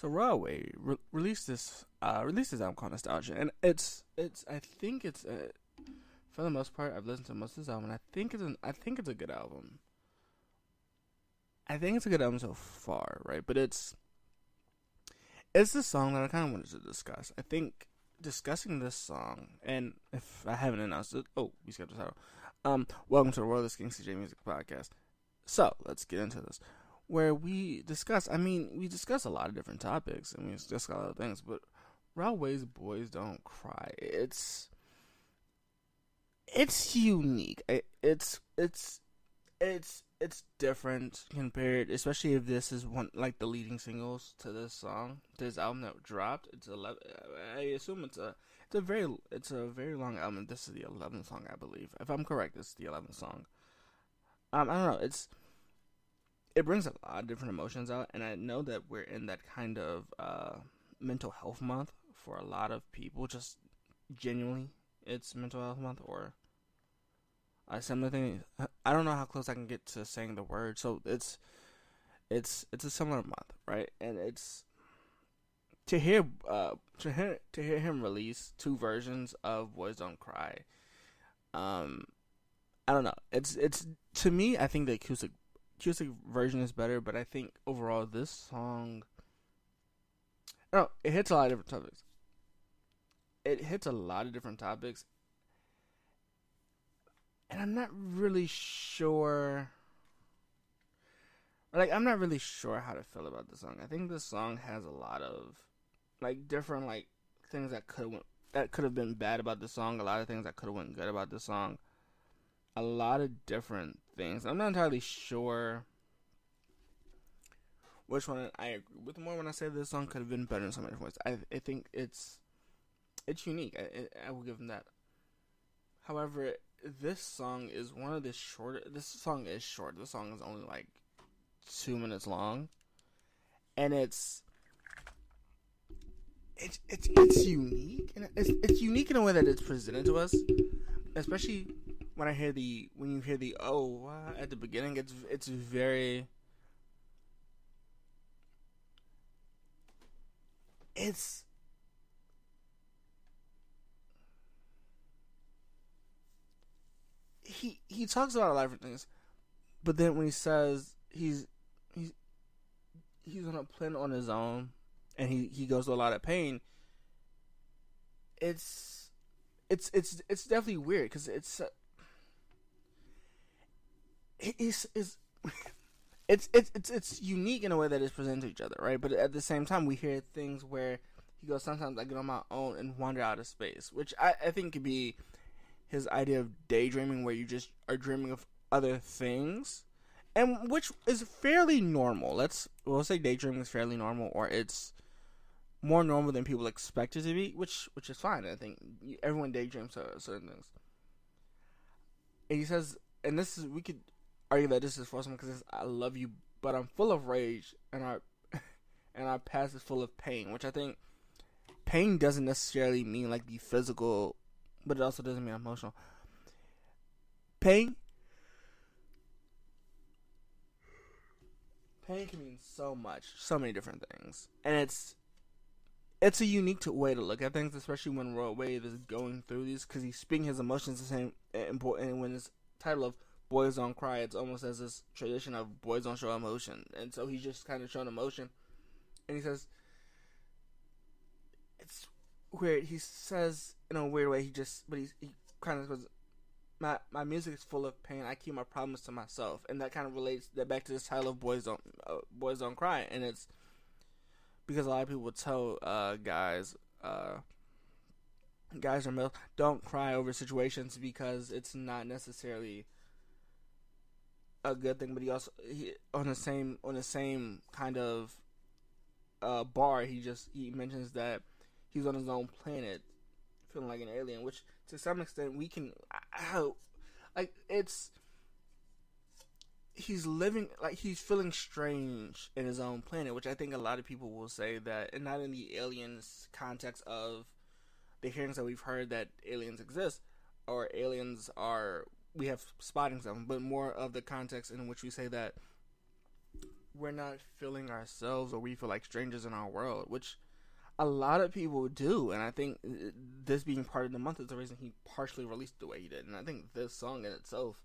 So Rod Wave re- released this uh, released this album called Nostalgia, and it's it's I think it's a, for the most part I've listened to most of this album, and I think it's an, I think it's a good album. I think it's a good album so far, right? But it's it's the song that I kind of wanted to discuss. I think discussing this song, and if I haven't announced it, oh, we skipped the title. Um, welcome to the World of King CJ Music Podcast. So let's get into this, where we discuss. I mean, we discuss a lot of different topics, and we discuss a lot of things. But Rod Wave's Boys Don't Cry. It's it's unique. It's it's it's it's different compared, especially if this is one like the leading singles to this song, to this album that dropped. It's eleven. I assume it's a it's a very it's a very long album. This is the eleventh song, I believe. If I'm correct, this is the eleventh song. Um, I don't know. It's it brings a lot of different emotions out, and I know that we're in that kind of uh, mental health month for a lot of people. Just genuinely, it's mental health month, or a similar thing. I don't know how close I can get to saying the word. So it's it's it's a similar month, right? And it's to hear uh to hear to hear him release two versions of Boys Don't Cry. Um I don't know. It's it's to me I think the acoustic acoustic version is better, but I think overall this song no, it hits a lot of different topics. It hits a lot of different topics and I'm not really sure. Like I'm not really sure how to feel about the song. I think this song has a lot of like different like things that could that could have been bad about the song. A lot of things that could have went good about the song. A lot of different things. I'm not entirely sure which one I agree with more when I say this song could have been better in some different ways. I I think it's it's unique. I I will give them that. However, this song is one of the shorter. This song is short. This song is only like two minutes long, and it's it's it's it's unique, and it's it's unique in a way that it's presented to us, especially when I hear the when you hear the oh uh, at the beginning. It's it's very it's he he talks about a lot of different things, but then when he says he's he's he's on a plan on his own, and he he goes through a lot of pain. It's it's it's it's definitely weird because it's it's it's. It's, it's it's it's unique in a way that it's presented to each other, right? But at the same time, we hear things where he goes, "Sometimes I get on my own and wander out of space," which I, I think could be his idea of daydreaming where you just are dreaming of other things and which is fairly normal let's we'll say daydreaming is fairly normal or it's more normal than people expect it to be which which is fine i think everyone daydreams certain things and he says and this is we could argue that this is for someone because i love you but i'm full of rage and our and our past is full of pain which i think pain doesn't necessarily mean like the physical but it also doesn't mean emotional. Pain. Pain can mean so much, so many different things, and it's it's a unique way to look at things, especially when Rod Wave is going through these, because he's speaking his emotions the same eh, important. And when his title of "Boys Don't Cry," it's almost as this tradition of boys don't show emotion, and so he's just kind of showing emotion, and he says it's weird. He says in a weird way. He just, but he's, he kind of goes, my my music is full of pain. I keep my problems to myself, and that kind of relates that back to this title of "Boys Don't uh, Boys Don't Cry," and it's because a lot of people tell uh, guys, uh, guys or male, don't cry over situations because it's not necessarily a good thing. But he also he, on the same on the same kind of uh, bar, he just he mentions that he's on his own planet feeling like an alien, which to some extent we can. I, like it's he's living like he's feeling strange in his own planet, which I think a lot of people will say that, and not in the aliens context of the hearings that we've heard that aliens exist or aliens are we have spotting them, but more of the context in which we say that we're not feeling ourselves or we feel like strangers in our world, which a lot of people do, and I think uh, this being part of the month is the reason he partially released the way he did. And I think this song in itself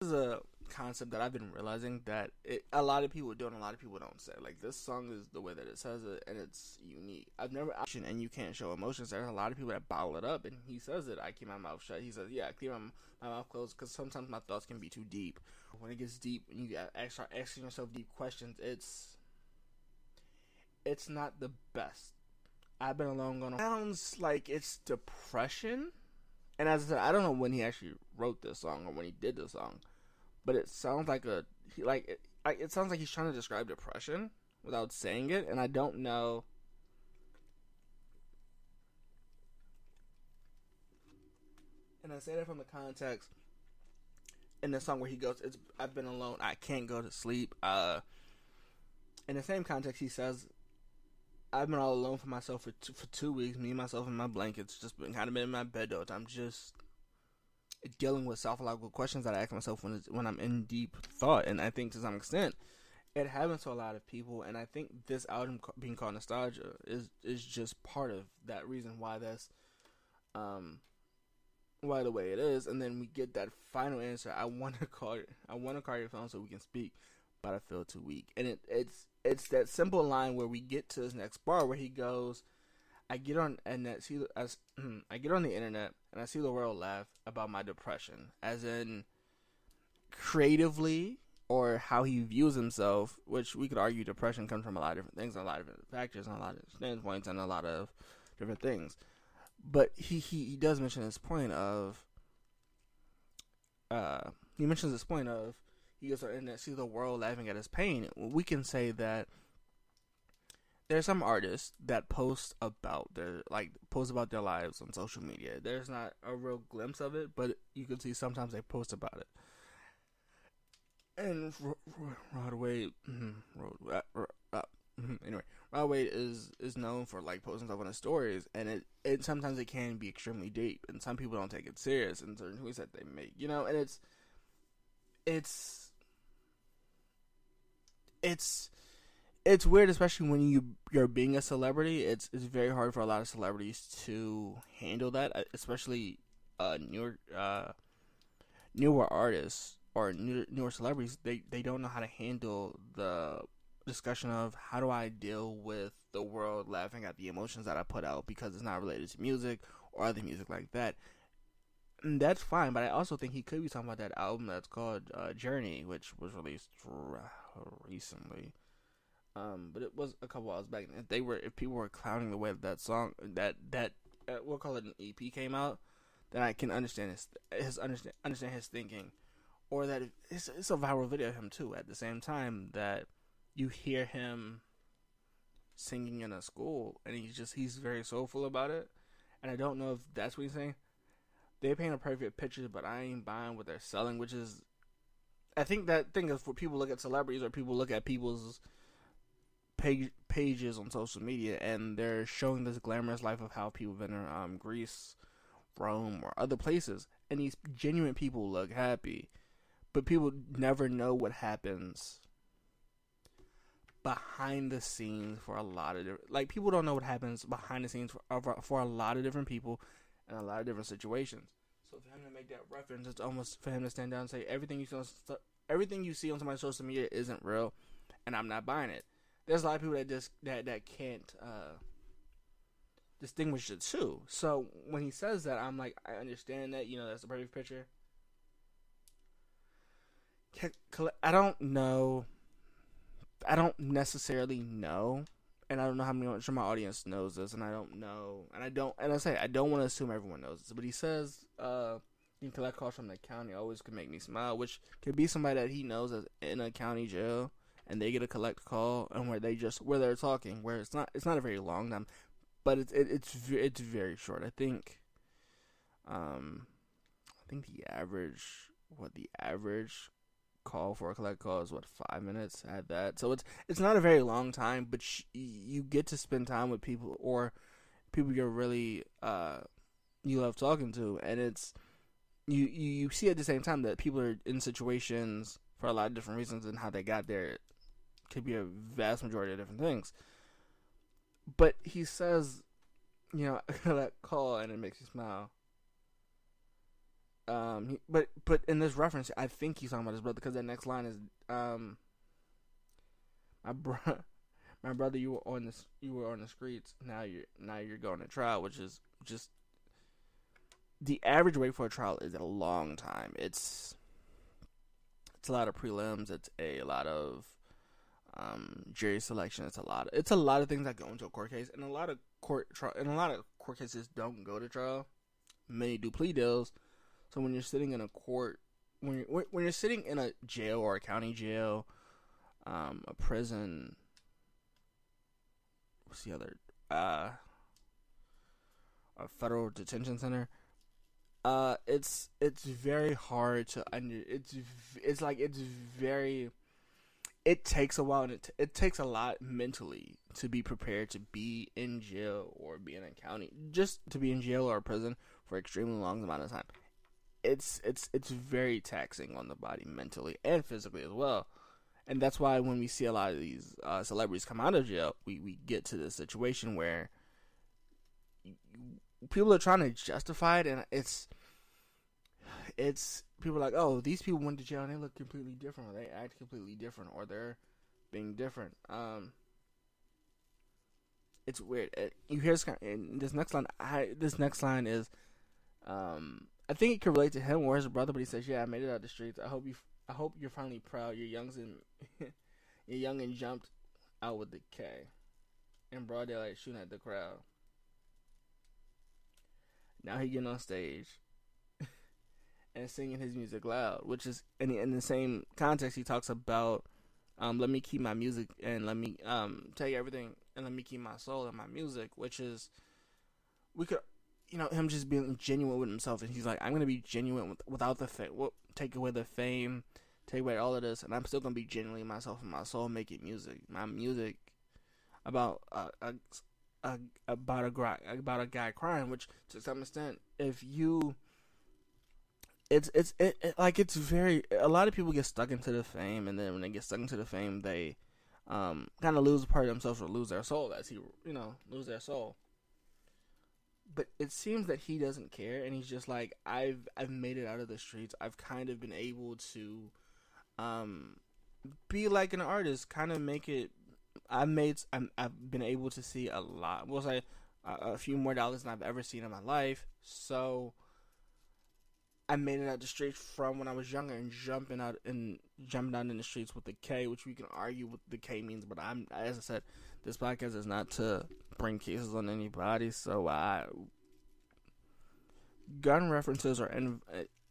is a concept that I've been realizing that it, a lot of people do and a lot of people don't say. Like this song is the way that it says it, and it's unique. I've never actually, and you can't show emotions. There's a lot of people that bottle it up, and he says it. I keep my mouth shut. He says, "Yeah, I keep my, my mouth closed because sometimes my thoughts can be too deep. When it gets deep, and you start asking yourself deep questions, it's it's not the best." I've been alone going. Sounds like it's depression. And as I said, I don't know when he actually wrote this song or when he did this song, but it sounds like a like it, it sounds like he's trying to describe depression without saying it, and I don't know. And I say that from the context in the song where he goes, "It's I've been alone, I can't go to sleep." Uh, in the same context, he says, I've been all alone for myself for two, for two weeks. Me, myself, and my blankets. Just been kind of been in my bed though. I'm just dealing with psychological questions that I ask myself when when I'm in deep thought. And I think to some extent, it happens to a lot of people. And I think this album being called nostalgia is is just part of that reason why that's um why the way it is. And then we get that final answer. I want to call I want to call your phone so we can speak, but I feel too weak. And it it's it's that simple line where we get to his next bar where he goes, "I get on and see as I get on the internet and I see the world laugh about my depression, as in creatively or how he views himself, which we could argue depression comes from a lot of different things, a lot of different factors, and a lot of standpoints, and a lot of different things. But he he, he does mention this point of uh he mentions this point of he goes on the internet, see the world laughing at his pain. We can say that there's some artists that post about their like post about their lives on social media. There's not a real glimpse of it, but you can see sometimes they post about it. And Rod Wave, mm-hmm, uh, uh, mm-hmm, anyway, Rod Wave is is known for like posting stuff on his stories, and it it sometimes it can be extremely deep, and some people don't take it serious in certain tweets that they make, you know, and it's it's it's it's weird, especially when you you're being a celebrity. It's it's very hard for a lot of celebrities to handle that, uh, especially uh, newer uh, newer artists or newer, newer celebrities. They they don't know how to handle the discussion of how do I deal with the world laughing at the emotions that I put out because it's not related to music or other music like that. And that's fine, but I also think he could be talking about that album that's called uh, Journey, which was released recently. Um, but it was a couple hours back. If they were, if people were clowning the way that, that song, that that uh, we'll call it an EP came out, then I can understand his his understand understand his thinking, or that it's it's a viral video of him too. At the same time that you hear him singing in a school, and he's just he's very soulful about it, and I don't know if that's what he's saying. They paint a perfect picture, but I ain't buying what they're selling, which is I think that thing is for people look at celebrities or people look at people's page, pages on social media and they're showing this glamorous life of how people have been in um, Greece, Rome, or other places, and these genuine people look happy, but people never know what happens behind the scenes for a lot of different like people don't know what happens behind the scenes for, for a lot of different people in a lot of different situations. So for him to make that reference, it's almost for him to stand down and say everything you see on everything you see on my social media isn't real, and I'm not buying it. There's a lot of people that just that that can't uh, distinguish the two. So when he says that, I'm like, I understand that. You know, that's a perfect picture. I don't know. I don't necessarily know and I don't know how much of my audience knows this, and I don't know, and I don't, and I say I don't want to assume everyone knows this, but he says, uh, you can collect calls from the county, always could make me smile, which could be somebody that he knows is in a county jail, and they get a collect call, and where they just where they're talking, where it's not, it's not a very long time, but it's it, it's it's very short. I think, um, I think the average, what the average call for a collect call is what five minutes at that. So it's it's not a very long time, but sh- you get to spend time with people or people you're really uh you love talking to, and it's you you, you see at the same time that people are in situations for a lot of different reasons and how they got there could be a vast majority of different things. But he says, you know, that call and it makes you smile. Um, but but in this reference, I think he's talking about his brother because that next line is, um, my bro, my brother, you were on the you were on the streets. Now you're now you're going to trial, which is just the average wait for a trial is a long time. It's it's a lot of prelims. It's a lot of um, jury selection. It's a lot. Of, it's a lot of things that go into a court case, and a lot of court trial and a lot of court cases don't go to trial. Many do plea deals. So when you're sitting in a court, when you're when you're sitting in a jail or a county jail, um, a prison, what's the other? Uh, a federal detention center. Uh, it's it's very hard to under. It's it's like it's very. It takes a while, and it it takes a lot mentally to be prepared to be in jail or be in a county, just to be in jail or prison for extremely long amount of time. It's it's it's very taxing on the body mentally and physically as well and that's why when we see a lot of these uh, celebrities come out of jail, we, we get to this situation where people are trying to justify it, and it's it's people like, oh, these people went to jail and they look completely different, or they act completely different, or they're being different. Um, it's weird. It, you hear this, kind. this next line. I this next line is, um, I think it could relate to him or his brother, but he says, "Yeah, I made it out the streets. I hope you I hope you're finally proud. You're young and you're young and jumped out with the K in broad daylight shooting at the crowd. Now he getting on stage and singing his music loud, which is in, in the same context he talks about um, let me keep my music and let me um, you everything and let me keep my soul and my music, which is we could you know him just being genuine with himself and he's like I'm gonna be genuine with, without the fame. Take away the fame take away all of this, and I'm still gonna be genuinely myself and my soul making music. My music about a, a, a about a about a guy crying, which to some extent, if you it's it's it, it, like it's very a lot of people get stuck into the fame and then when they get stuck into the fame they um kind of lose a part of themselves or lose their soul as he you know lose their soul but it seems that he doesn't care and he's just like i've i've made it out of the streets i've kind of been able to um, be like an artist, kind of make it. I made. i have been able to see a lot. We'll say a few more dollars than I've ever seen in my life. So I made it out the streets from when I was younger and jumping out and jumping down in the streets with the K, which we can argue what the K means. But I'm, as I said, this podcast is not to bring cases on anybody. So I gun references are in,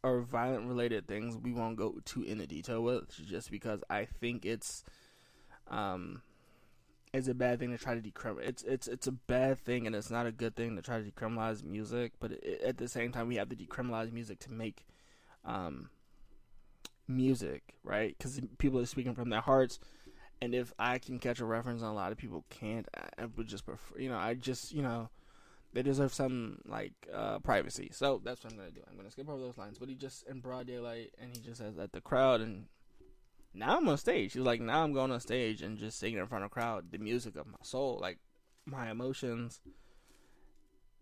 or violent related things we won't go too into detail with just because I think it's um it's a bad thing to try to decriminalize. It's it's it's a bad thing and it's not a good thing to try to decriminalize music. But it, at the same time, we have to decriminalize music to make um music right because people are speaking from their hearts. And if I can catch a reference and a lot of people can't, I would just prefer. You know, I just you know they deserve some like uh, privacy. So that's what I'm gonna do. I'm gonna skip over those lines. But he just in broad daylight, and he just says at the crowd, and now I'm on stage. He's like, now I'm going on stage and just singing in front of a crowd, the music of my soul, like my emotions,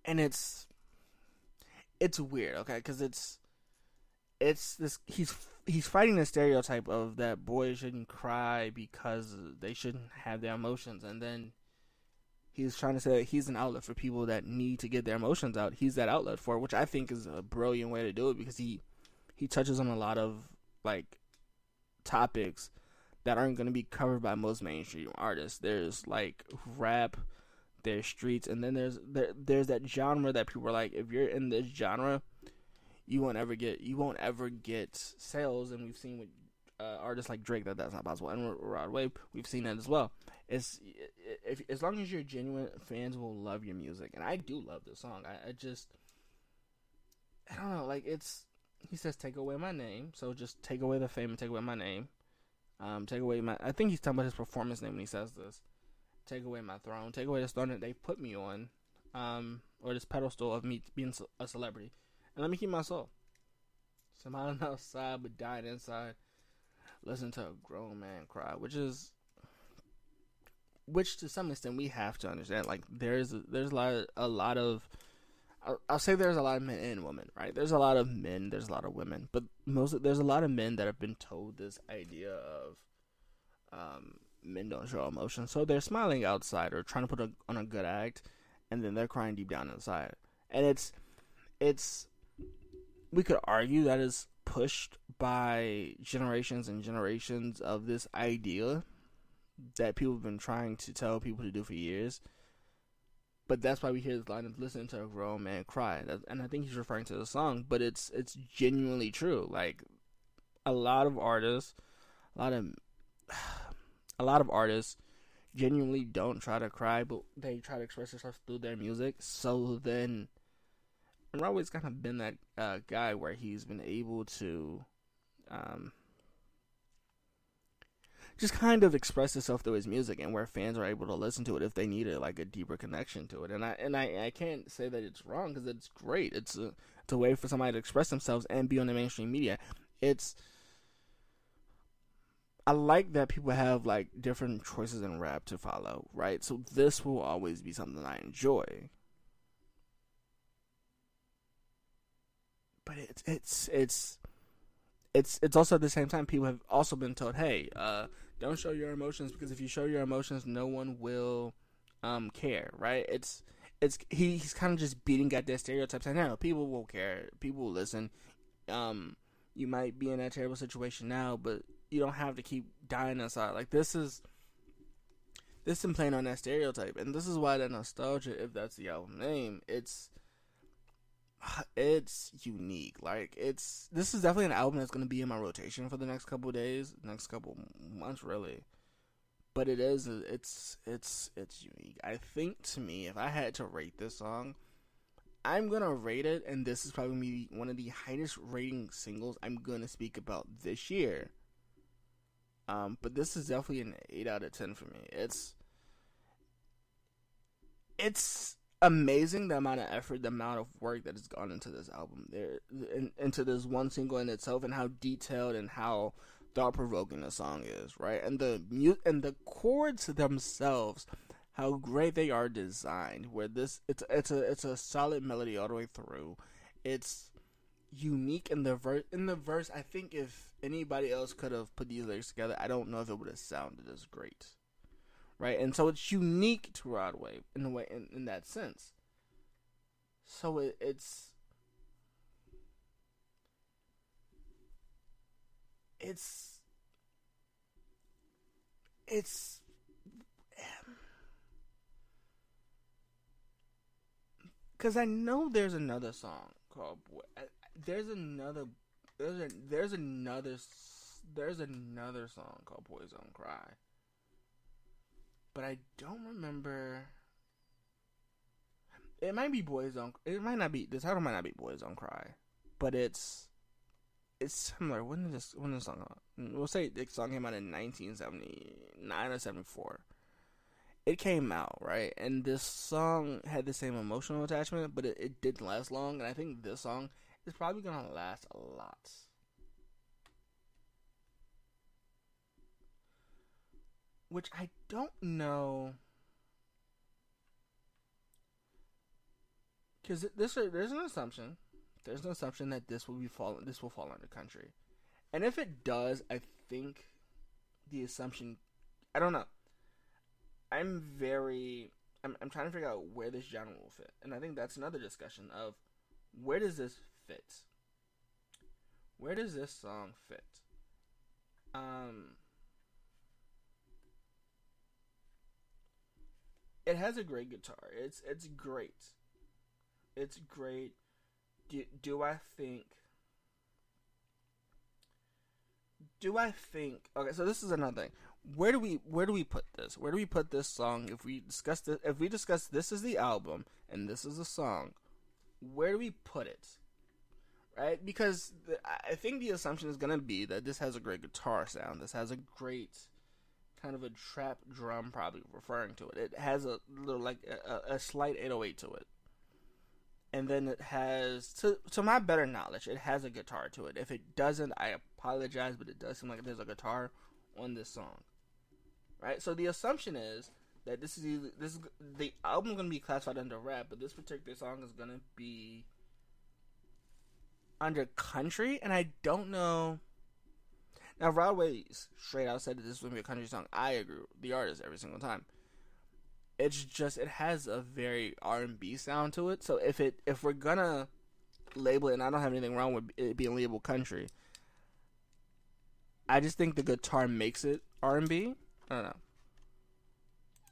and it's it's weird, okay, because it's it's this he's he's fighting the stereotype of that boys shouldn't cry because they shouldn't have their emotions, and then he's trying to say he's an outlet for people that need to get their emotions out. He's that outlet for which I think is a brilliant way to do it because he he touches on a lot of like topics that aren't going to be covered by most mainstream artists. There's like rap, there's streets, and then there's there, there's that genre that people are like, if you're in this genre, you won't ever get you won't ever get sales, and we've seen with uh, artists like Drake that that's not possible, and Rod Wave, we've seen that as well it's if as long as you're genuine, fans will love your music, and I do love this song. I, I just I don't know, like it's he says take away my name, so just take away the fame and take away my name. Um, take away my. I think he's talking about his performance name when he says this. Take away my throne. Take away the throne that they put me on, um, or this pedestal of me being a celebrity, and let me keep my soul. Smiling outside but dying inside. Listen to a grown man cry, which is which to some extent we have to understand. Like there's there's a lot of, a lot of I'll, say there's a lot of men and women, right? There's a lot of men, there's a lot of women, but most there's a lot of men that have been told this idea of um, men don't show emotion, so they're smiling outside or trying to put a, on a good act, and then they're crying deep down inside, and it's it's we could argue that is pushed by generations and generations of this idea that people have been trying to tell people to do for years. But that's why we hear this line of listening to a grown man cry, and I think he's referring to the song. But it's it's genuinely true. Like a lot of artists, a lot of a lot of artists genuinely don't try to cry, but they try to express themselves through their music. So then, and always kind of been that uh, guy where he's been able to um, just kind of express itself through his music and where fans are able to listen to it if they need like a deeper connection to it. And I and I, I can't say that it's wrong because it's great. It's a it's a way for somebody to express themselves and be on the mainstream media. It's I like that people have like different choices in rap to follow, right? So this will always be something I enjoy. But it's it's it's it's it's also at the same time people have also been told, hey, uh, don't show your emotions because if you show your emotions, no one will um, care, right? It's it's he, he's kind of just beating at that stereotype. Saying, people will care, people will listen. Um, you might be in that terrible situation now, but you don't have to keep dying inside. Like this is this is playing on that stereotype, and this is why that nostalgia, if that's the album name, it's it's unique. Like it's this is definitely an album that's gonna be in my rotation for the next couple days, next couple months, really. But it is it's it's it's unique. I think to me, if I had to rate this song, I'm gonna rate it, and this is probably one of the highest rating singles I'm gonna speak about this year. Um, but this is definitely an eight out of ten for me. It's it's amazing the amount of effort, the amount of work that has gone into this album, there in, into this one single in itself, and how detailed and how thought provoking the song is, right? And the mute and the chords themselves, how great they are designed. Where this, it's it's a it's a solid melody all the way through. It's unique in the verse. In the verse, I think if anybody else could have put these lyrics together, I don't know if it would have sounded as great right? And so it's unique to Rod Wave in a way, in, in that sense. So it, it's it's it's because I know there's another song called there's another there's a, there's another there's another song called Boys Don't Cry but I don't remember. It might be Boys Don't. It might not be. The title might not be Boys Don't Cry, but it's it's similar. When did this when did the song? We'll say the song came out in 1979 or 74. It came out right, and this song had the same emotional attachment, but it, it didn't last long. And I think this song is probably gonna last a lot. Which I don't know. Because this there's an assumption, there's an assumption that this will be fall this will fall under country, and if it does, I think the assumption, I don't know. I'm very, I'm I'm trying to figure out where this genre will fit, and I think that's another discussion of where does this fit. Where does this song fit? Um it has a great guitar. It's it's great. It's great. Do, do I think do I think okay so this is another thing where do we where do we put this where do we put this song if we discuss this if we discuss this is the album and this is a song where do we put it right because the, I think the assumption is gonna be that this has a great guitar sound this has a great kind of a trap drum, probably referring to it. It has a little like a, a slight 808 to it, and then it has to to my better knowledge, it has a guitar to it. If it doesn't, I apologize, but it does seem like there's a guitar on this song, right? So the assumption is that this is either, this is, the album gonna be classified under rap, but this particular song is gonna be under country, and I don't know. Now, Rod Wave straight out said that this gonna be a country song. I agree with the artist every single time. It's just it has a very R and B sound to it. So if it if we're gonna label it, and I don't have anything wrong with it being labeled country, I just think the guitar makes it R and B. I don't know.